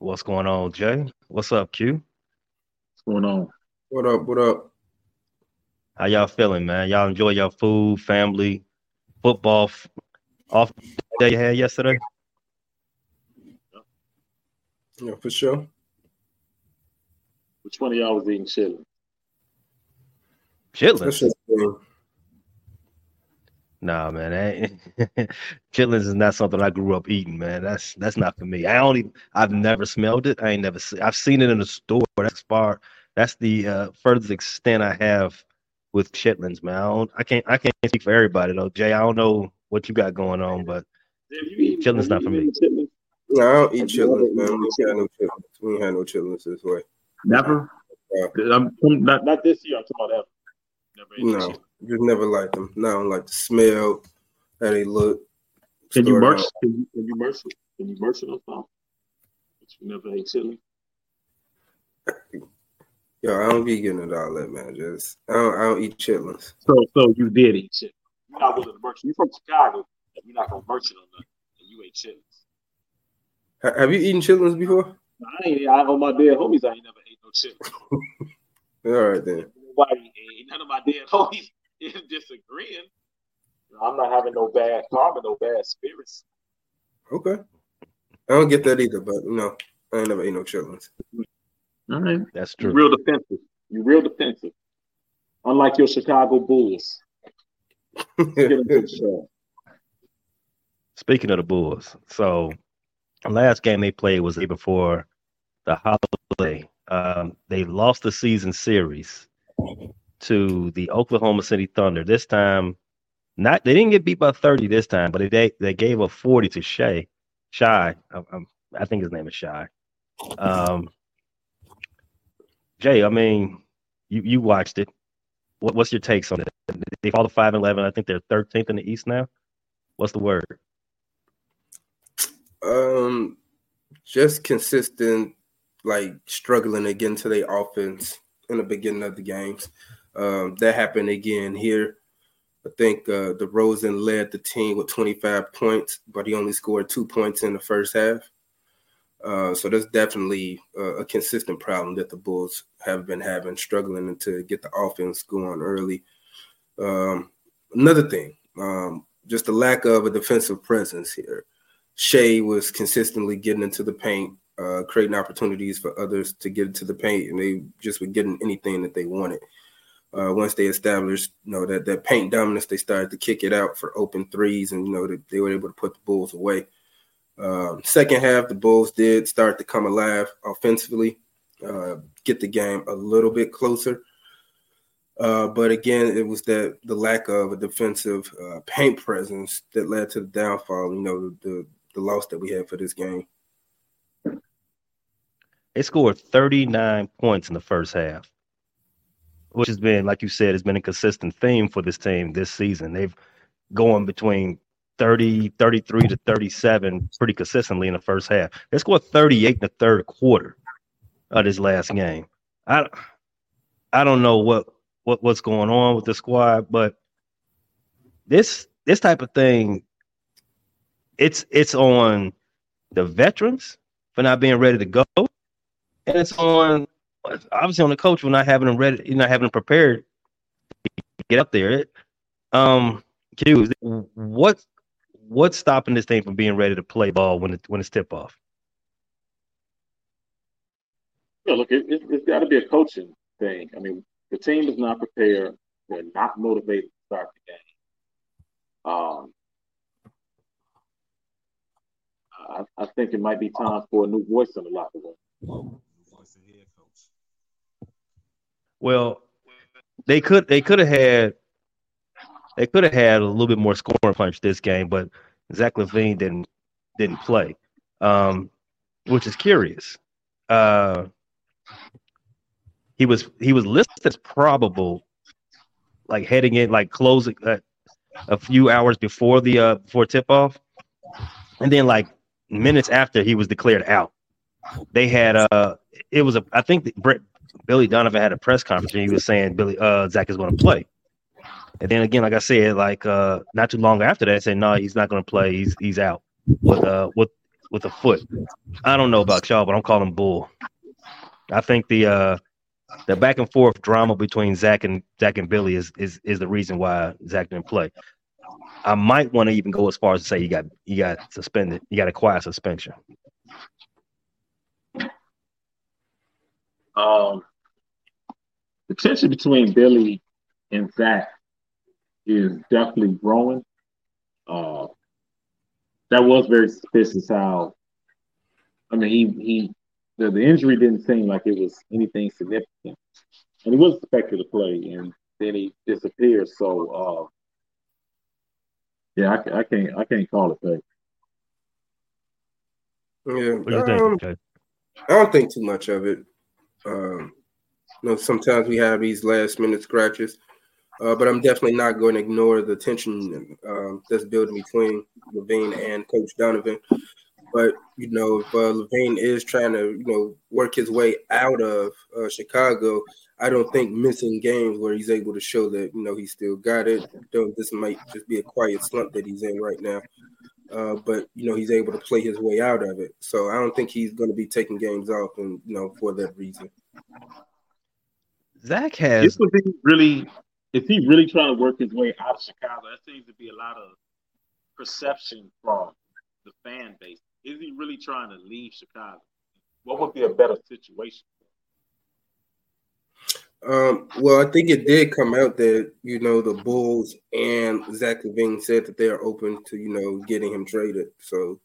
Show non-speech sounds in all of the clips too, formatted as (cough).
What's going on, Jay? What's up, Q? What's going on? What up? What up? How y'all feeling, man? Y'all enjoy your food, family, football f- off day you had yesterday? Yeah, for sure. Which one of y'all was eating chitlins? Chitlins. Nah, man, (laughs) (laughs) chitlins is not something I grew up eating, man. That's that's not for me. I only I've never smelled it. I ain't never seen. I've seen it in the store. That's far. That's the uh, furthest extent I have with chitlins, man. I, don't, I can't I can't speak for everybody though, Jay. I don't know what you got going on, but eat, chitlins not for me. No, I don't eat chitlins, man. We ain't had no chitlins. We ain't had no chitlins this way. Never. Uh, I'm not not this year. I'm talking about ever. Never no. Just never liked them. No, I don't like the smell, how they look. Can you merch? Can you, can you merch? Can you merch it on top? But you never ate chili. Yo, I don't be getting it all that, man. Just I don't, I don't eat chitlins. So, so you did eat chitlins. You're not willing to merch. You from Chicago, and you're not gonna merch it on nothing, and you ate chitlins. Have you eaten chitlins before? I ain't. I on my dead homies. I ain't never ate no chitlins. (laughs) all right then. Nobody, none of my dead (laughs) homies is disagreeing. I'm not having no bad karma, no bad spirits. Okay. I don't get that either, but you know, I ain't never ate no chitlins. All right. That's true. You're real defensive. You're real defensive. Unlike your Chicago Bulls. (laughs) Speaking of the Bulls, so the last game they played was before the holiday. Um, they lost the season series to the Oklahoma City Thunder. This time, not they didn't get beat by 30 this time, but they they gave a 40 to Shay. Shy, I, I think his name is Shy. Um, Jay, I mean, you you watched it. What, what's your takes on it? They fall to five and eleven. I think they're 13th in the East now. What's the word? Um, just consistent, like struggling to get into their offense in the beginning of the games. Um, that happened again here. I think uh, DeRozan led the team with 25 points, but he only scored two points in the first half. Uh, so that's definitely uh, a consistent problem that the Bulls have been having, struggling to get the offense going early. Um, another thing, um, just the lack of a defensive presence here. Shai was consistently getting into the paint, uh, creating opportunities for others to get into the paint, and they just were getting anything that they wanted uh, once they established, you know, that that paint dominance, they started to kick it out for open threes, and you know, they, they were able to put the Bulls away. Um, second half, the Bulls did start to come alive offensively, uh, get the game a little bit closer. Uh, but again, it was that the lack of a defensive uh, paint presence that led to the downfall. You know, the the loss that we had for this game. They scored 39 points in the first half which has been, like you said, has been a consistent theme for this team this season. They've gone between 30, 33 to 37 pretty consistently in the first half. They scored 38 in the third quarter of this last game. I I don't know what, what what's going on with the squad, but this this type of thing, it's it's on the veterans for not being ready to go, and it's on obviously on the coach for not having them ready, not having them prepared get up there. Um, Q, what what's stopping this thing from being ready to play ball when it when it's tip off? Yeah, look, it, it, has got to be a coaching thing. I mean, the team is not prepared. They're not motivated to start the game. Um, I, I think it might be time for a new voice in the locker room. Well, they could they could have had they could have had a little bit more scoring punch this game, but Zach LaVine didn't didn't play, um, which is curious. Uh, he was he was listed as probable, like heading in, like closing uh, a few hours before the uh, before tip off, and then like minutes after he was declared out, they had uh it was a I think Brett Billy Donovan had a press conference and he was saying Billy uh Zach is going to play. And then again, like I said, like uh not too long after that, said no, he's not going to play. He's he's out with uh with with a foot. I don't know about y'all, but I'm calling bull. I think the uh the back and forth drama between Zach and Zach and Billy is is is the reason why Zach didn't play. I might want to even go as far as to say he got he got suspended. He got a quiet suspension. Um, the tension between Billy and Zach is definitely growing. Uh, that was very suspicious. How I mean, he he the, the injury didn't seem like it was anything significant, and he was expected to play, and then he disappeared. So, uh, yeah, I, I can't I can't call it fake. Yeah, What do you think? um, I don't think too much of it. Um, you know, sometimes we have these last minute scratches, uh, but I'm definitely not going to ignore the tension um, that's building between LaVine and Coach Donovan. But you know, if uh, LaVine is trying to you know work his way out of uh, Chicago, I don't think missing games where he's able to show that you know he still got it. Though this might just be a quiet slump that he's in right now. Uh, but you know he's able to play his way out of it. So I don't think he's going to be taking games off, and you know for that reason. Zach has This has would be really, if he really trying to work his way out of Chicago, that seems to be a lot of perception from the fan base. Is he really trying to leave Chicago? What would be a better situation? Um, well, I think it did come out that you know the Bulls and Zach LaVine said that they are open to you know getting him traded. So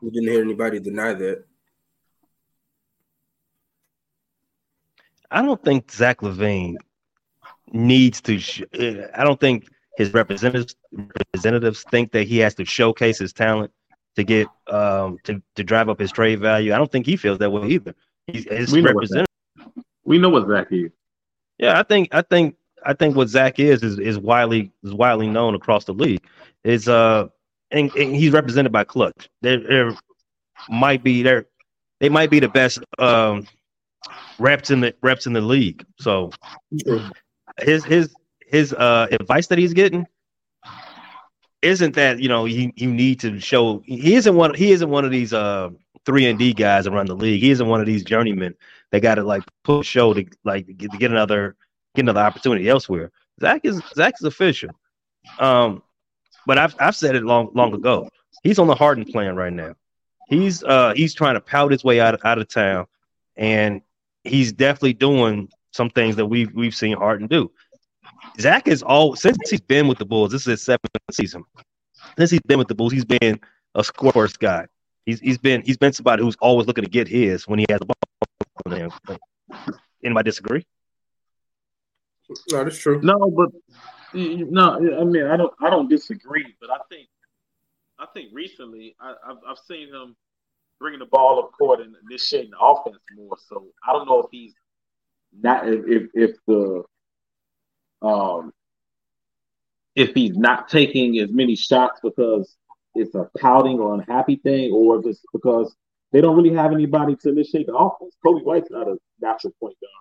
we didn't hear anybody deny that. I don't think Zach LaVine needs to. Sh- uh, I don't think his representatives representatives think that he has to showcase his talent to get um to, to drive up his trade value. I don't think he feels that way either. He's his We representative. We know what Zach is. Yeah, I think I think I think what Zach is is is widely is widely known across the league. Is uh and, and he's represented by Clutch. There might be there they might be the best um reps in the reps in the league. So his his his uh advice that he's getting isn't that you know you you need to show he isn't one he isn't one of these uh three and D guys around the league. He isn't one of these journeymen that got to like push show to like get, to get another get another opportunity elsewhere. Zach is Zach is official. Um, but I've I've said it long long ago. He's on the Harden plan right now. He's uh he's trying to pout his way out of, out of town, and he's definitely doing some things that we've we've seen Harden do. Zach is all since he's been with the Bulls. This is his seventh season. Since he's been with the Bulls, he's been a score first guy. He's he's been he's been somebody who's always looking to get his when he has the ball. Anybody disagree? No, that's true. No, but no, I mean I don't I don't disagree, but I think I think recently I, I've I've seen him bringing the ball up court and initiating the offense more. So I don't know if he's not if if, if the um if he's not taking as many shots because it's a pouting or unhappy thing, or if it's because they don't really have anybody to initiate the offense. Coby White's not a natural point guard.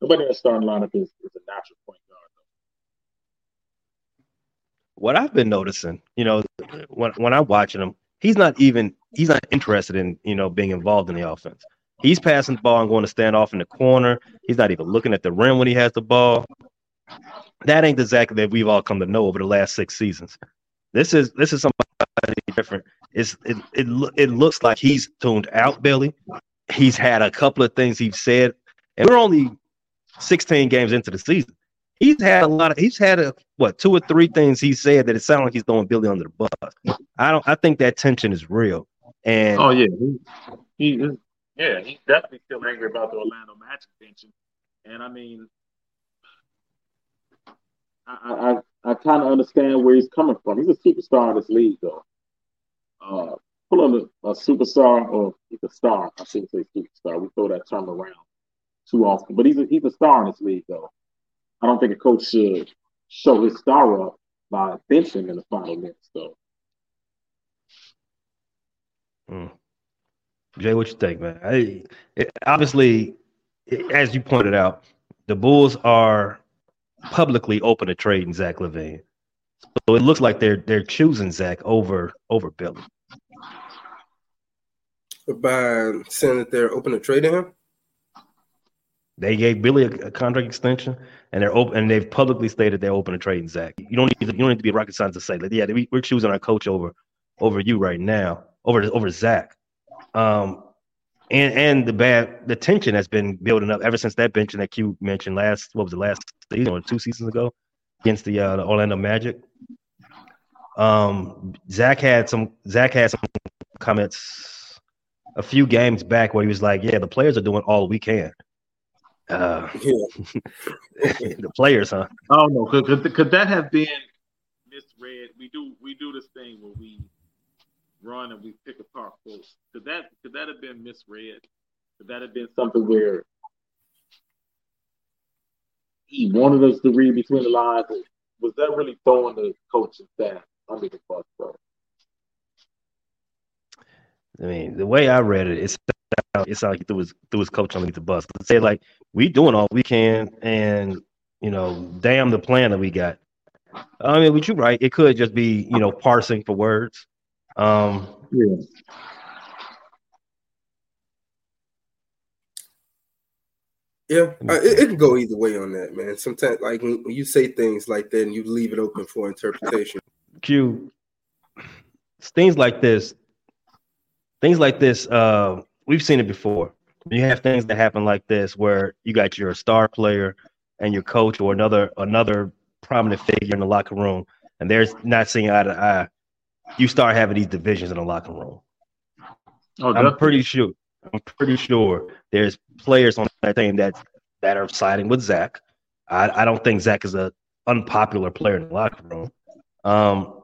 Nobody in the starting lineup is, is a natural point guard. What I've been noticing, you know, when when I'm watching him, he's not even he's not interested in you know being involved in the offense. He's passing the ball and going to stand off in the corner. He's not even looking at the rim when he has the ball. That ain't the Zach that we've all come to know over the last six seasons. This is this is somebody different. It's it it, it looks like he's tuned out, Billy. He's had a couple of things he's said, and we're only 16 games into the season. He's had a lot of he's had a what two or three things he said that it sounded like he's throwing Billy under the bus. I don't I think that tension is real. And oh yeah, he, he is yeah, he's definitely still angry about the Orlando Magic tension. And I mean I I, I kind of understand where he's coming from. He's a superstar in this league though. Uh pull on a, a superstar or he's a star. I shouldn't say superstar. We throw that term around too often. But he's a, he's a star in this league, though. I don't think a coach should show his star up by benching in the final minutes, though. Mm. Jay, what you think, man? I, it, obviously, it, as you pointed out, the Bulls are publicly open to trading Zach LaVine. So it looks like they're they're choosing Zach over over Billy. By saying that they're open to trading him? They gave Billy a, a, contract extension, and they're open, and they've publicly stated they're open to trading Zach. You don't need to, you don't need to be a rocket scientist to say that. Yeah, we're choosing our coach over over you right now, over over Zach. Um, and and the bad the tension has been building up ever since that bench that Q mentioned last what was the last season or two seasons ago against the, uh, the Orlando Magic. Um, Zach had some Zach had some comments a few games back where he was like, "Yeah, the players are doing all we can." Uh, yeah. (laughs) the players, huh? Oh no, could, could, could that have been misread? We do we do this thing where we run and we pick apart quotes. Could that could that have been misread? Could that have been something where he wanted us to read between the lines? Was that really throwing the coaching staff under the bus, bro? I mean, the way I read it, it's it sounded like he threw his threw his coach underneath the bus. Say like we doing all we can, and you know, damn the plan that we got. I mean, but you're right. It could just be you know parsing for words. Um, yeah. Yeah, it, it, can go either way on that, man. Sometimes, like when, when you say things like that, and you leave it open for interpretation. Q, things like this, things like this. Uh, we've seen it before. You have things that happen like this where you got your star player and your coach or another another prominent figure in the locker room, and they're not seeing eye to eye. You start having these divisions in the locker room. Oh, I'm pretty sure. I'm pretty sure there's players on that team that that are siding with Zach. I, I don't think Zach is a unpopular player in the locker room. Um,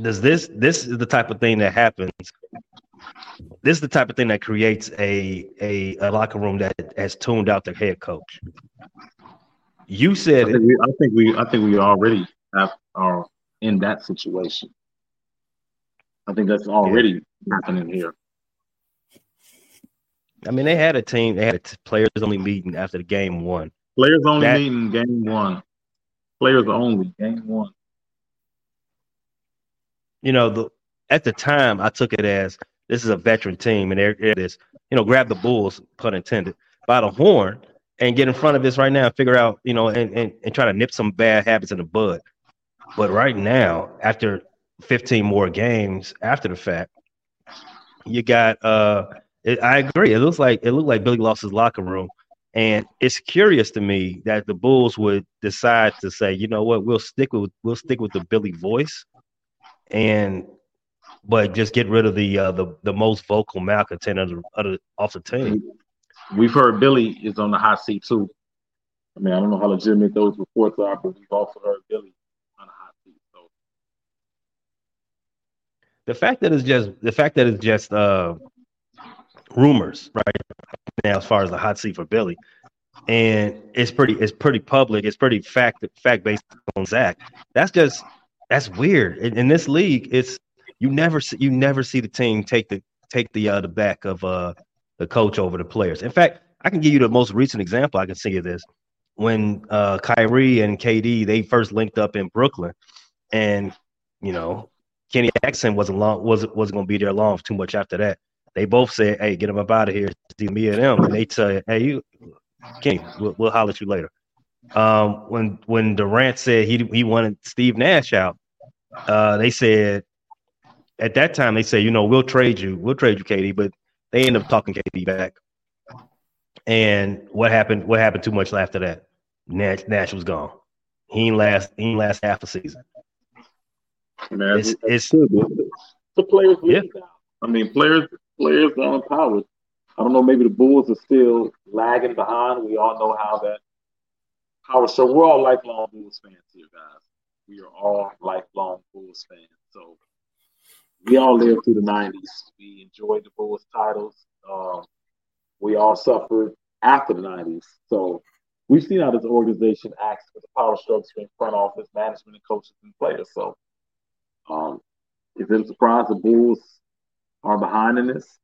does this this is the type of thing that happens this is the type of thing that creates a, a, a locker room that has tuned out the head coach. You said I think, we, I think we I think we already have are in that situation. I think that's already yeah. happening here. I mean, they had a team. They had a t- players only meeting after the game one. Players only that, meeting game one. Players only game one. You know, the at the time I took it as this is a veteran team, and there it is. You know, grab the Bulls, pun intended, by the horn and get in front of this right now and figure out, you know, and, and, and try to nip some bad habits in the bud. But right now, after 15 more games after the fact, you got uh it, I agree. It looks like it looked like Billy lost his locker room. And it's curious to me that the Bulls would decide to say, you know what, we'll stick with we'll stick with the Billy voice and but just get rid of the uh, the the most vocal malcontent of the, of the, off the team. We've heard Billy is on the hot seat too. I mean, I don't know how legitimate those reports are, but we've also heard Billy on the hot seat. So the fact that it's just the fact that it's just uh, rumors right now as far as the hot seat for Billy, and it's pretty it's pretty public. It's pretty fact fact based on Zach. That's just that's weird. In, in this league, it's you never see you never see the team take the take the uh, the back of uh the coach over the players. In fact, I can give you the most recent example I can see of this. When uh Kyrie and KD they first linked up in Brooklyn, and you know Kenny Atkinson wasn't long wasn't wasn't going to be there long too much after that. They both said, "Hey, get him up out of here." See me and them, and they tell you, "Hey, you, Kenny, we'll, we'll holler at you later." Um, when when Durant said he he wanted Steve Nash out, uh, they said at that time they say, you know, we'll trade you, we'll trade you, KD," but they end up talking KD back. And what happened? What happened too much after that? Nash, Nash was gone. He ain't last. He ain't last half a season. Man, it's, it's, the players yeah. I mean, players players are empowered. I don't know. Maybe the Bulls are still lagging behind. We all know how that power. So we're all lifelong Bulls fans here, guys. We are all lifelong Bulls fans. So we all lived through the '90s. We enjoyed the Bulls titles. Um, we all suffered after the '90s. So we've seen how this organization acts with the power structure in front office, management, and coaches and players. So, um, is it a surprise the Bulls are behind in this?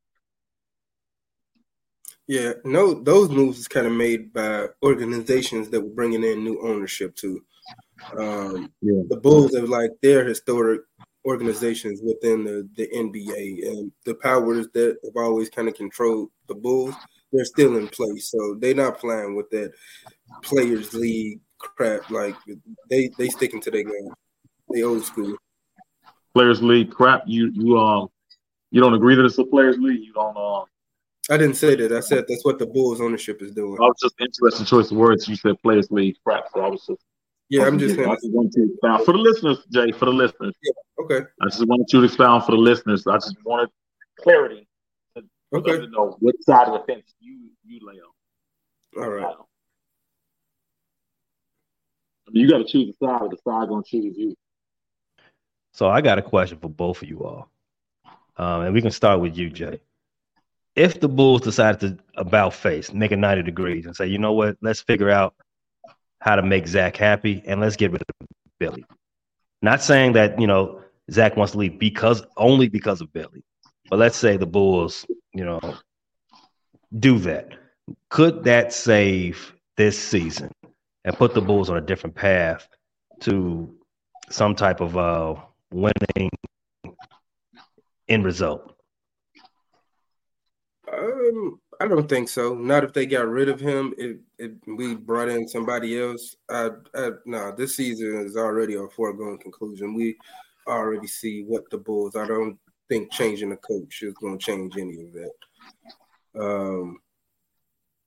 Yeah, no, those moves is kind of made by organizations that were bringing in new ownership too. Um, yeah. The Bulls have like their historic organizations within the, the NBA and the powers that have always kind of controlled the Bulls, they're still in place. So they're not playing with that players league crap. Like they they sticking to their game. They old school. Players league crap. You you um you don't agree that it's a players league. You don't um. I didn't say that. I said that's what the Bulls ownership is doing. I was just interested in choice of words. You said players league crap. So I was just yeah, I'm just saying. I just want to expound for the listeners, Jay, for the listeners. Yeah, okay. I just wanted you to expound for the listeners. I just wanted clarity to, okay. to know what side of the fence you you lay on. All right. You got to choose a side, or the side gonna choose you. So I got a question for both of you all, um, and we can start with you, Jay. If the Bulls decided to about face, make it ninety degrees, and say, you know what, let's figure out how to make Zach happy, and let's get rid of Billy. Not saying that you know Zach wants to leave because only because of Billy, but let's say the Bulls, you know, do that. Could that save this season and put the Bulls on a different path to some type of uh, winning end result? Um, I don't think so. Not if they got rid of him. If, if we brought in somebody else, I, I no. This season is already a foregone conclusion. We already see what the Bulls. I don't think changing the coach is going to change any of that. Um,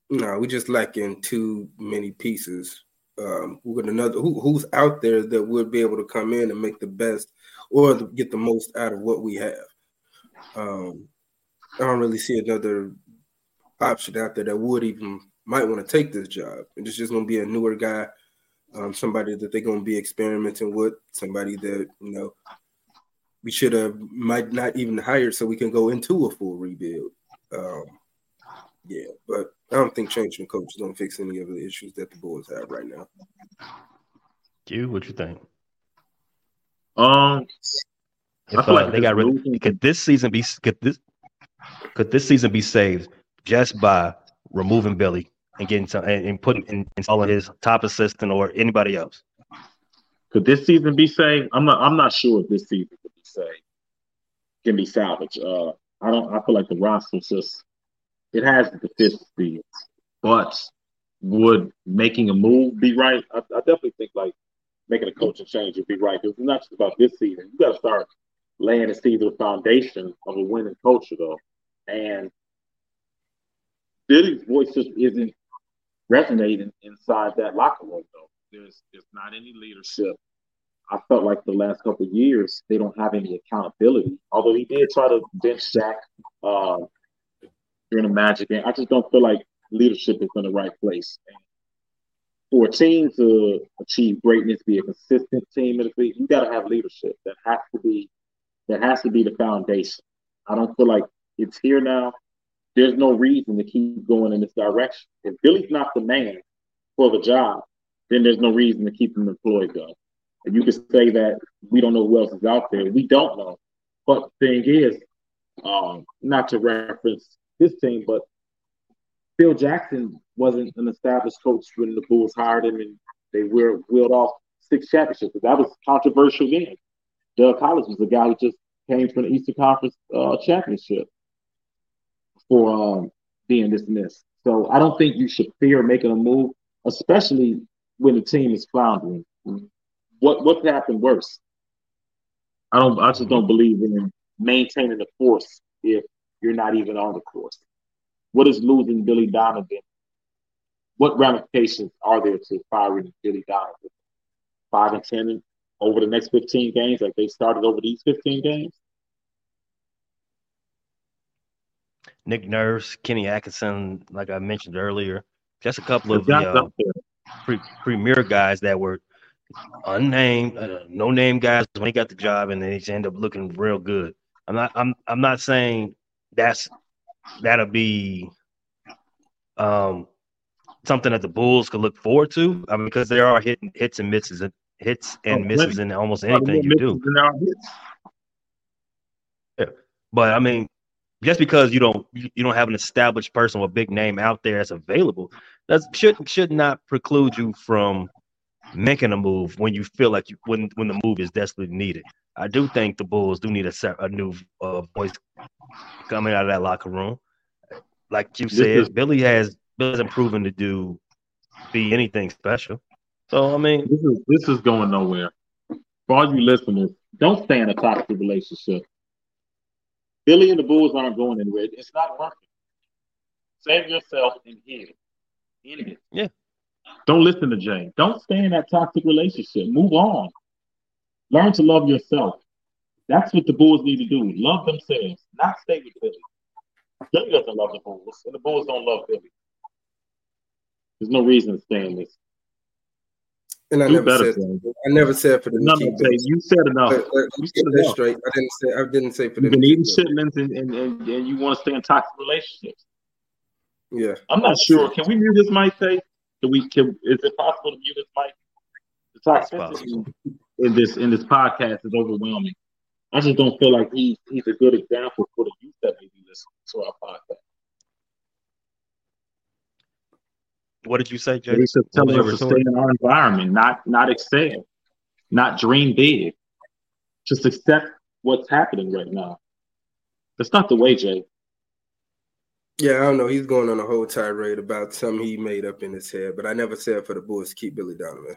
no, we just lacking too many pieces. Um, with another who, who's out there that would be able to come in and make the best or get the most out of what we have. Um, I don't really see another option out there that would even might want to take this job. And it's just going to be a newer guy, um, somebody that they're going to be experimenting with, somebody that you know we should have might not even hired so we can go into a full rebuild. Um, yeah, but I don't think changing coaches don't fix any of the issues that the Bulls have right now. Q, what you think? Um, I feel like they got rid. Could this season be? Could this? Could this season be saved just by removing Billy and getting some and, and putting and installing his top assistant or anybody else? Could this season be saved? I'm not. I'm not sure if this season could be saved. Can be salvaged. Uh, I don't. I feel like the roster's just it has the deficiencies, but would making a move be right? I, I definitely think like making a coaching change would be right. Because it's not just about this season. You got to start laying the seeds of the foundation of a winning culture, though. And Billy's voice just isn't resonating inside that locker room though. There's there's not any leadership. I felt like the last couple years they don't have any accountability. Although he did try to bench Zach uh, during the Magic game, I just don't feel like leadership is in the right place. And for a team to achieve greatness, be a consistent team you got to have leadership. That has to be that has to be the foundation. I don't feel like it's here now there's no reason to keep going in this direction. If Billy's not the man for the job, then there's no reason to keep him employed, though. And you can say that we don't know who else is out there. We don't know. But the thing is, um, not to reference this team, but Phil Jackson wasn't an established coach when the Bulls hired him and they were wheeled off six championships. That was controversial then. Doug Collins was a guy who just came from the Eastern Conference uh, championship for um, being dismissed. So I don't think you should fear making a move, especially when the team is floundering. What what could happen worse? I don't. I just don't believe in maintaining the force if you're not even on the course. What is losing Billy Donovan what ramifications are there to firing Billy Donovan? Five and ten over the next fifteen games, like they started over these fifteen games. Nick Nurse, Kenny Atkinson, like I mentioned earlier, just a couple of uh, pre- premier guys that were unnamed, uh, no name guys when he got the job, and they end up looking real good. I'm not, I'm, I'm not saying that's that'll be um something that the Bulls could look forward to. I mean, because there are hit, hits and misses, hits and oh, misses in almost anything you do. Yeah, but I mean, just because you don't you don't have an established person or big name out there that's available, that should should not preclude you from making a move when you feel like you when when the move is desperately needed. I do think the Bulls do need a a new uh, voice coming out of that locker room. Like you said, is, Billy has Billy hasn't proven to do be anything special. So I mean, this is this is going nowhere. For all you listeners, don't stay in a toxic relationship. Billy and the Bulls aren't going anywhere. It's not working. Save yourself and hear it. Yeah. Don't listen to Jay. Don't stay in that toxic relationship. Move on. Learn to love yourself. That's what the Bulls need to do. Love themselves, not stay with Billy. Billy doesn't love the Bulls, and the Bulls don't love Billy. There's no reason to stay in this. And I never said I never said for the no, say, you said enough. But, uh, but you said enough. straight. I didn't say I didn't say for the. You've been eating chitlins and, and, and, and you want to stay in toxic relationships. Yeah. I'm not sure. Can we mute this mic say? Can we can is it possible to mute this mic? The toxicity in this in this podcast is overwhelming. I just don't feel like he's he's a good example for the youth that may be listening to our podcast. What did you say, Jay? He's telling us to stay in our environment, not not excel, not dream big. Just accept what's happening right now. That's not the way, Jay. Yeah, I don't know. He's going on a whole tirade about something he made up in his head, but I never said for the Bulls to keep Billy Donovan.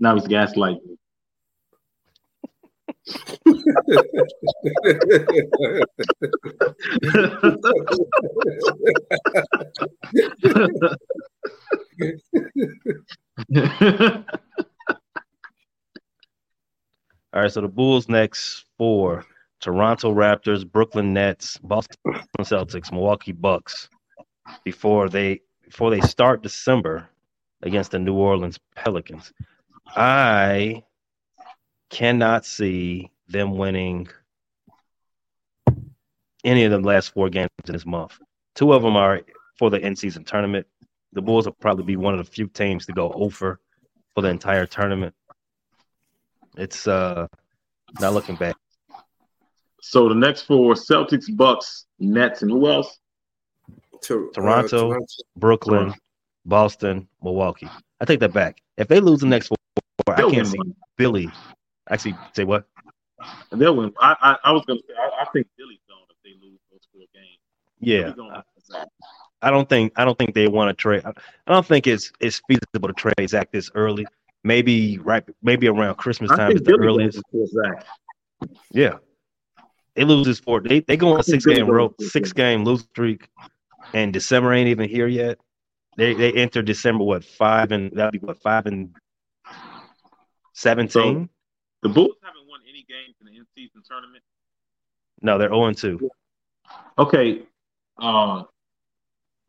Now he's gaslighting. All right, so the Bulls next four Toronto Raptors, Brooklyn Nets, Boston Celtics, Milwaukee Bucks before they before they start December against the New Orleans Pelicans. I cannot see them winning any of the last four games in this month. Two of them are for the end season tournament. The Bulls will probably be one of the few teams to go over for the entire tournament. It's uh not looking bad. So the next four: Celtics, Bucks, Nets, and who else? To, Toronto, uh, Toronto, Brooklyn, Toronto. Boston, Milwaukee. I take that back. If they lose the next four, They'll I can't see one. Billy. Actually, say what? They'll win. I, I, I was gonna say I, I, think Billy's going if they lose those four games. Yeah. I don't think I don't think they want to trade. I don't think it's it's feasible to trade Zach this early. Maybe right, maybe around Christmas time is the earliest. Yeah, they lose this four. They they go on a six game road, six game lose streak, and December ain't even here yet. They they enter December what five and that'll be what five and seventeen. So the Bulls haven't won any games in the in season tournament. No, they're zero oh and two. Okay, uh,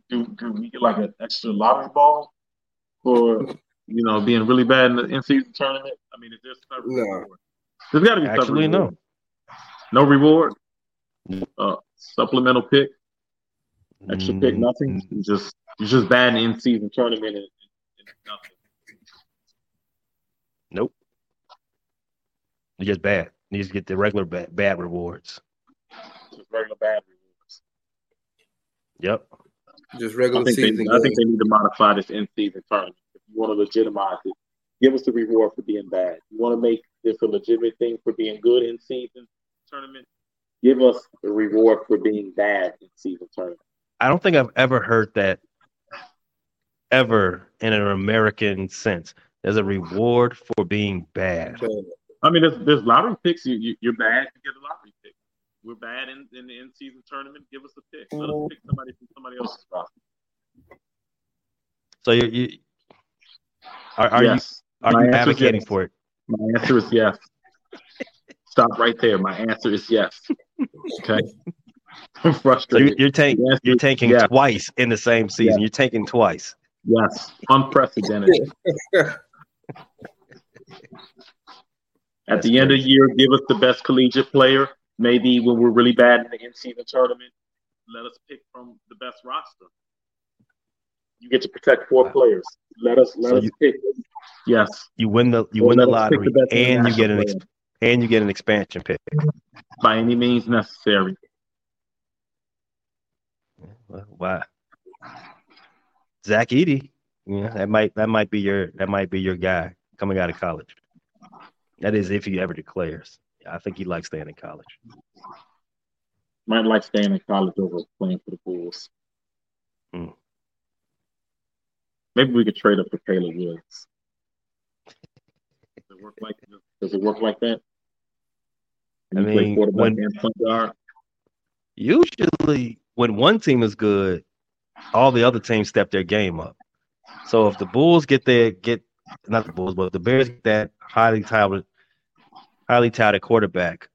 do do we get like an extra lottery ball for you know being really bad in the in season tournament? I mean, is there some no. There's got to be actually no. No reward. Uh, supplemental pick. Extra pick, mm, nothing. Mm. just you're just bad in season tournament and, and nothing. Nope. You're just bad. You just get the regular bad, bad rewards. Just regular bad rewards. Yep. Just regular I season. They, I think they need to modify this in season tournament. If you want to legitimize it, give us the reward for being bad. You want to make this a legitimate thing for being good in season tournament, give us the reward for being bad in season tournament. I don't think I've ever heard that ever in an American sense. There's a reward for being bad. I mean, there's, there's lottery picks. You, you, are bad, you get a lottery pick. We're bad in, in the in season tournament. Give us a pick. Let us pick somebody from somebody else's roster. So you, you are, are yes. you are My you advocating yes. for it? My answer is yes. Stop right there. My answer is yes. Okay. I'm frustrated. you, you're taking Yes, you're taking yeah. twice in the same season. You're taking twice. Yes, unprecedented. (laughs) At That's the end of the year, give us the best collegiate player. Maybe when we're really bad in the in-season tournament, let us pick from the best roster. You get to protect four players. Let us let So us you- pick. Yes, You win the you Or win the let us pick lottery the and you get an ex- and you get an expansion pick. by any means necessary. Why? Zach Edey, yeah, that might that might be your that might be your guy coming out of college. That is if he ever declares. I think he likes staying in college. Might like staying in college over playing for the Bulls. Hmm. Maybe we could trade up for Caleb Woods. Does it work like Does it work like that? I mean, when- and point guard. Usually, when one team is good, all the other teams step their game up. So if the Bulls get their get not the Bulls, but the Bears get that highly touted, highly touted quarterback,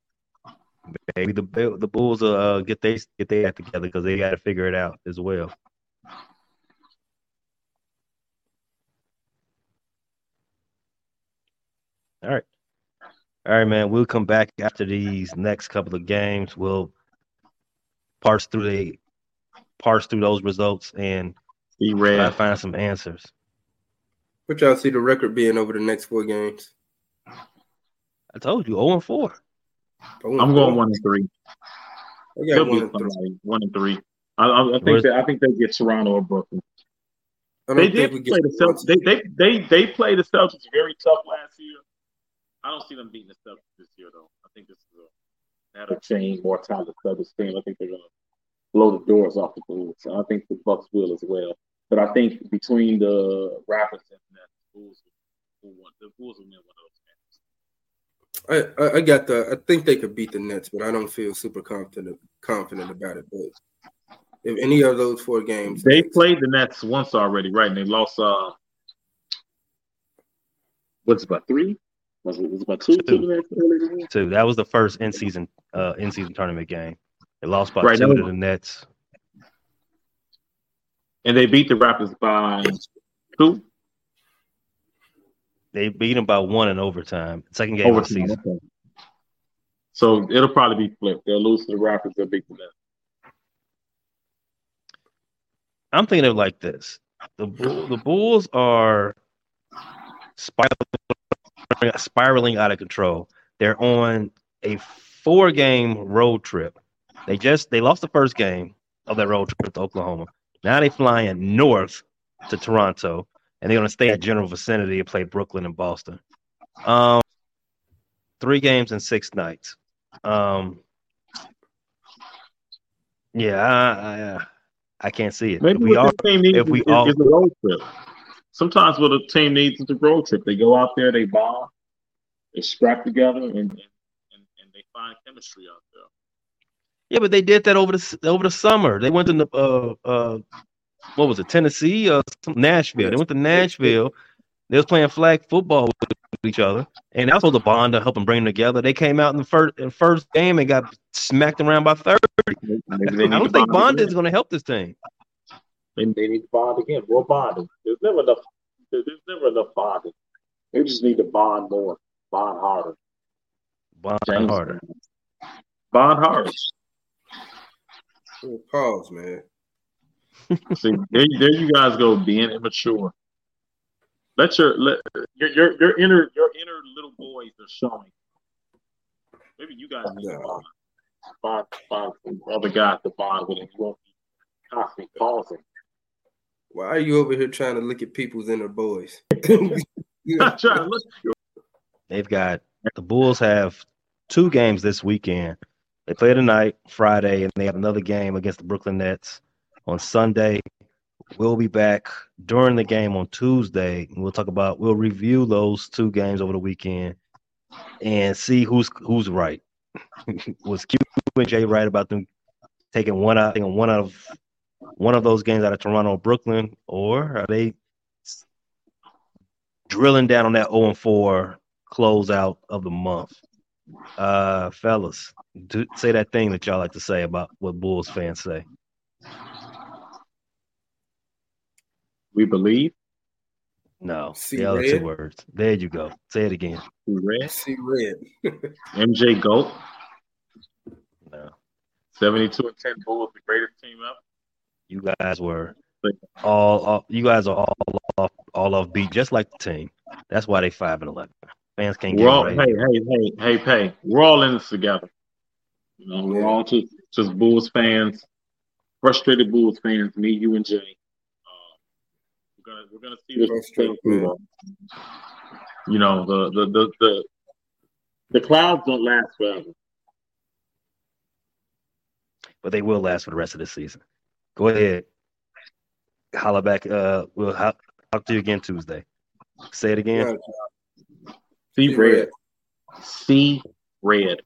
maybe the the Bulls uh, get they get their act together because they got to figure it out as well. All right. All right, man. We'll come back after these next couple of games. We'll parse through the parse through those results and Be try to find some answers. What y'all see the record being over the next four games? I told you, 0 and 4. I'm going one and three. I They'll got one beat and three. somebody. One and three. I, I, I think that, I think they get Toronto or Brooklyn. They did play get the Celtics. They, they they they played the Celtics very tough last year. I don't see them beating the Celtics this year though. I think this is a that'll change more talented Celtics team. I think they're gonna blow the doors off the Bulls. And I think the Bucks will as well. But I think between the Raptors and the Bulls, will win- the Bulls will win one of those games. I, I, I got the. I think they could beat the Nets, but I don't feel super confident confident about it. But if any of those four games, They played the Nets once already, right? And they lost. Uh, what's about three? Was it, was it about two? Two. to the Nets earlier in the year? Two. That was the first in season uh in season tournament game. They lost by Right, two to the Nets. And they beat the Raptors by two. They beat them by one in overtime. Second game of the season. okay. So it'll probably be flipped. They'll lose to the Raptors. They'll beat the Nets. I'm thinking of it like this: the the Bulls are spiraling, spiraling out of control. They're on a four game road trip. They just they lost the first game of that road trip to Oklahoma. Now they're flying north to Toronto, and they're going to stay at general vicinity and play Brooklyn and Boston. Um, three games in six nights. Um, yeah, I, I, I can't see it. Maybe If we all if we is, all- is a road trip. Sometimes what a team needs is a road trip. They go out there, they bond, they scrap together, and and, and, they find chemistry out there. Yeah, but they did that over the over the summer. They went to the uh uh what was it, Tennessee or Nashville. They went to Nashville. They was playing flag football with each other, and that was supposed to bond to help them bring them together. They came out in the first in the first game and got smacked around by thirty. (laughs) I they need to don't think bond bond is going to help this team. They, they need to bond again. More bonding. There's never enough. There's never enough bonding. They just need to bond more, bond harder. Bond James harder. Bond harder. pause, man. See, there, there you guys go, being immature. Let your let your your, your inner your inner little boys are showing. Maybe you guys need to No. bond, bond, bond other guys to bond with, and you won't be constantly pausing. Why are you over here trying to look at people's inner boys? (laughs) (laughs) I'm (laughs) trying to look. They've got the Bulls have two games this weekend. They play tonight, Friday, and they have another game against the Brooklyn Nets on Sunday. We'll be back during the game on Tuesday. and We'll talk about we'll review those two games over the weekend and see who's who's right. (laughs) Was Q and J right about them taking one out taking one out of one of those games out of Toronto or Brooklyn, or are they drilling down on that 0 and 4 closeout of the month. Uh, fellas, do, say that thing that y'all like to say about what Bulls fans say. We believe. No, See the other red? two words. There you go. Say it again. We red. See red. (laughs) MJ Goat. No, 72 and 10 Bulls, the greatest team ever. you guys were all, all you guys are all off all off beat, just like the team. That's why they five and eleven. Fans can't get We're all, it hey, right. hey, hey, hey, Pay. We're all in this together. You know, we're all just, just Bulls fans, frustrated Bulls fans, me, you, and Jay. We're gonna we're gonna see this Frustrated, through. You know, the the the the the clouds don't last forever. but they will last for the rest of the season. Go ahead. Holla back. Uh, we'll ho- talk to you again Tuesday. Say it again. Yeah, See see red. red. See red.